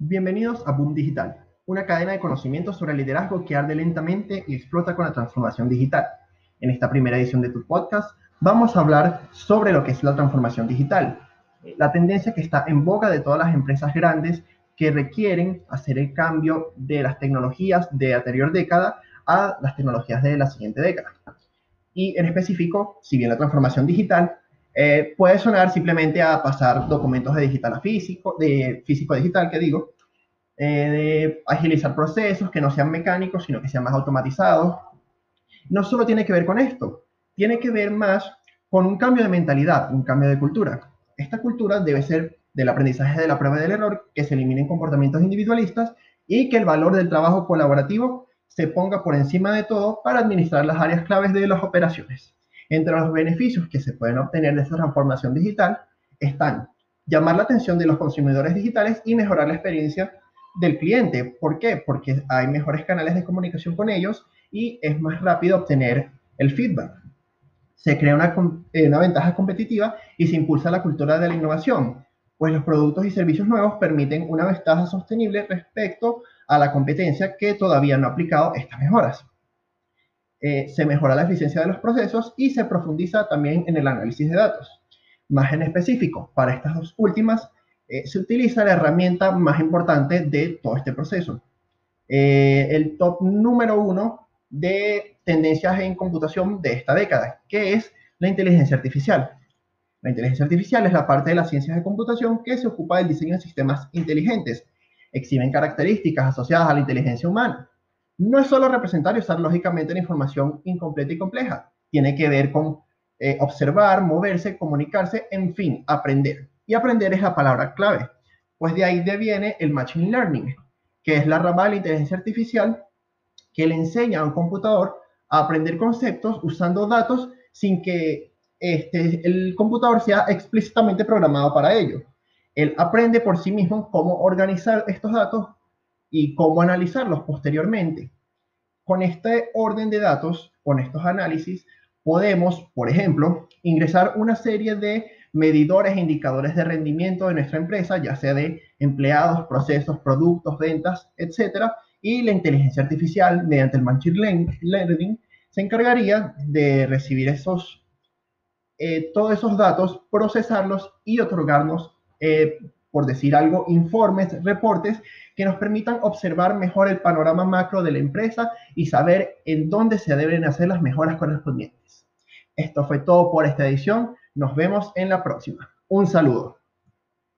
Bienvenidos a Boom Digital, una cadena de conocimientos sobre liderazgo que arde lentamente y explota con la transformación digital. En esta primera edición de tu podcast vamos a hablar sobre lo que es la transformación digital, la tendencia que está en boca de todas las empresas grandes que requieren hacer el cambio de las tecnologías de anterior década a las tecnologías de la siguiente década. Y en específico, si bien la transformación digital eh, puede sonar simplemente a pasar documentos de digital a físico, de físico a digital, que digo, eh, de agilizar procesos que no sean mecánicos, sino que sean más automatizados. No solo tiene que ver con esto, tiene que ver más con un cambio de mentalidad, un cambio de cultura. Esta cultura debe ser del aprendizaje de la prueba del error, que se eliminen comportamientos individualistas y que el valor del trabajo colaborativo se ponga por encima de todo para administrar las áreas claves de las operaciones. Entre los beneficios que se pueden obtener de esta transformación digital están llamar la atención de los consumidores digitales y mejorar la experiencia del cliente. ¿Por qué? Porque hay mejores canales de comunicación con ellos y es más rápido obtener el feedback. Se crea una, eh, una ventaja competitiva y se impulsa la cultura de la innovación, pues los productos y servicios nuevos permiten una ventaja sostenible respecto a la competencia que todavía no ha aplicado estas mejoras. Eh, se mejora la eficiencia de los procesos y se profundiza también en el análisis de datos. Más en específico, para estas dos últimas, eh, se utiliza la herramienta más importante de todo este proceso. Eh, el top número uno de tendencias en computación de esta década, que es la inteligencia artificial. La inteligencia artificial es la parte de las ciencias de computación que se ocupa del diseño de sistemas inteligentes. Exhiben características asociadas a la inteligencia humana, no es solo representar y usar lógicamente la información incompleta y compleja. Tiene que ver con eh, observar, moverse, comunicarse, en fin, aprender. Y aprender es la palabra clave, pues de ahí viene el Machine Learning, que es la rama de la inteligencia artificial que le enseña a un computador a aprender conceptos usando datos sin que este, el computador sea explícitamente programado para ello. Él aprende por sí mismo cómo organizar estos datos y cómo analizarlos posteriormente. Con este orden de datos, con estos análisis, podemos, por ejemplo, ingresar una serie de medidores e indicadores de rendimiento de nuestra empresa, ya sea de empleados, procesos, productos, ventas, etc. Y la inteligencia artificial, mediante el Machine Learning, se encargaría de recibir esos, eh, todos esos datos, procesarlos y otorgarnos eh, por decir algo, informes, reportes que nos permitan observar mejor el panorama macro de la empresa y saber en dónde se deben hacer las mejoras correspondientes. Esto fue todo por esta edición. Nos vemos en la próxima. Un saludo.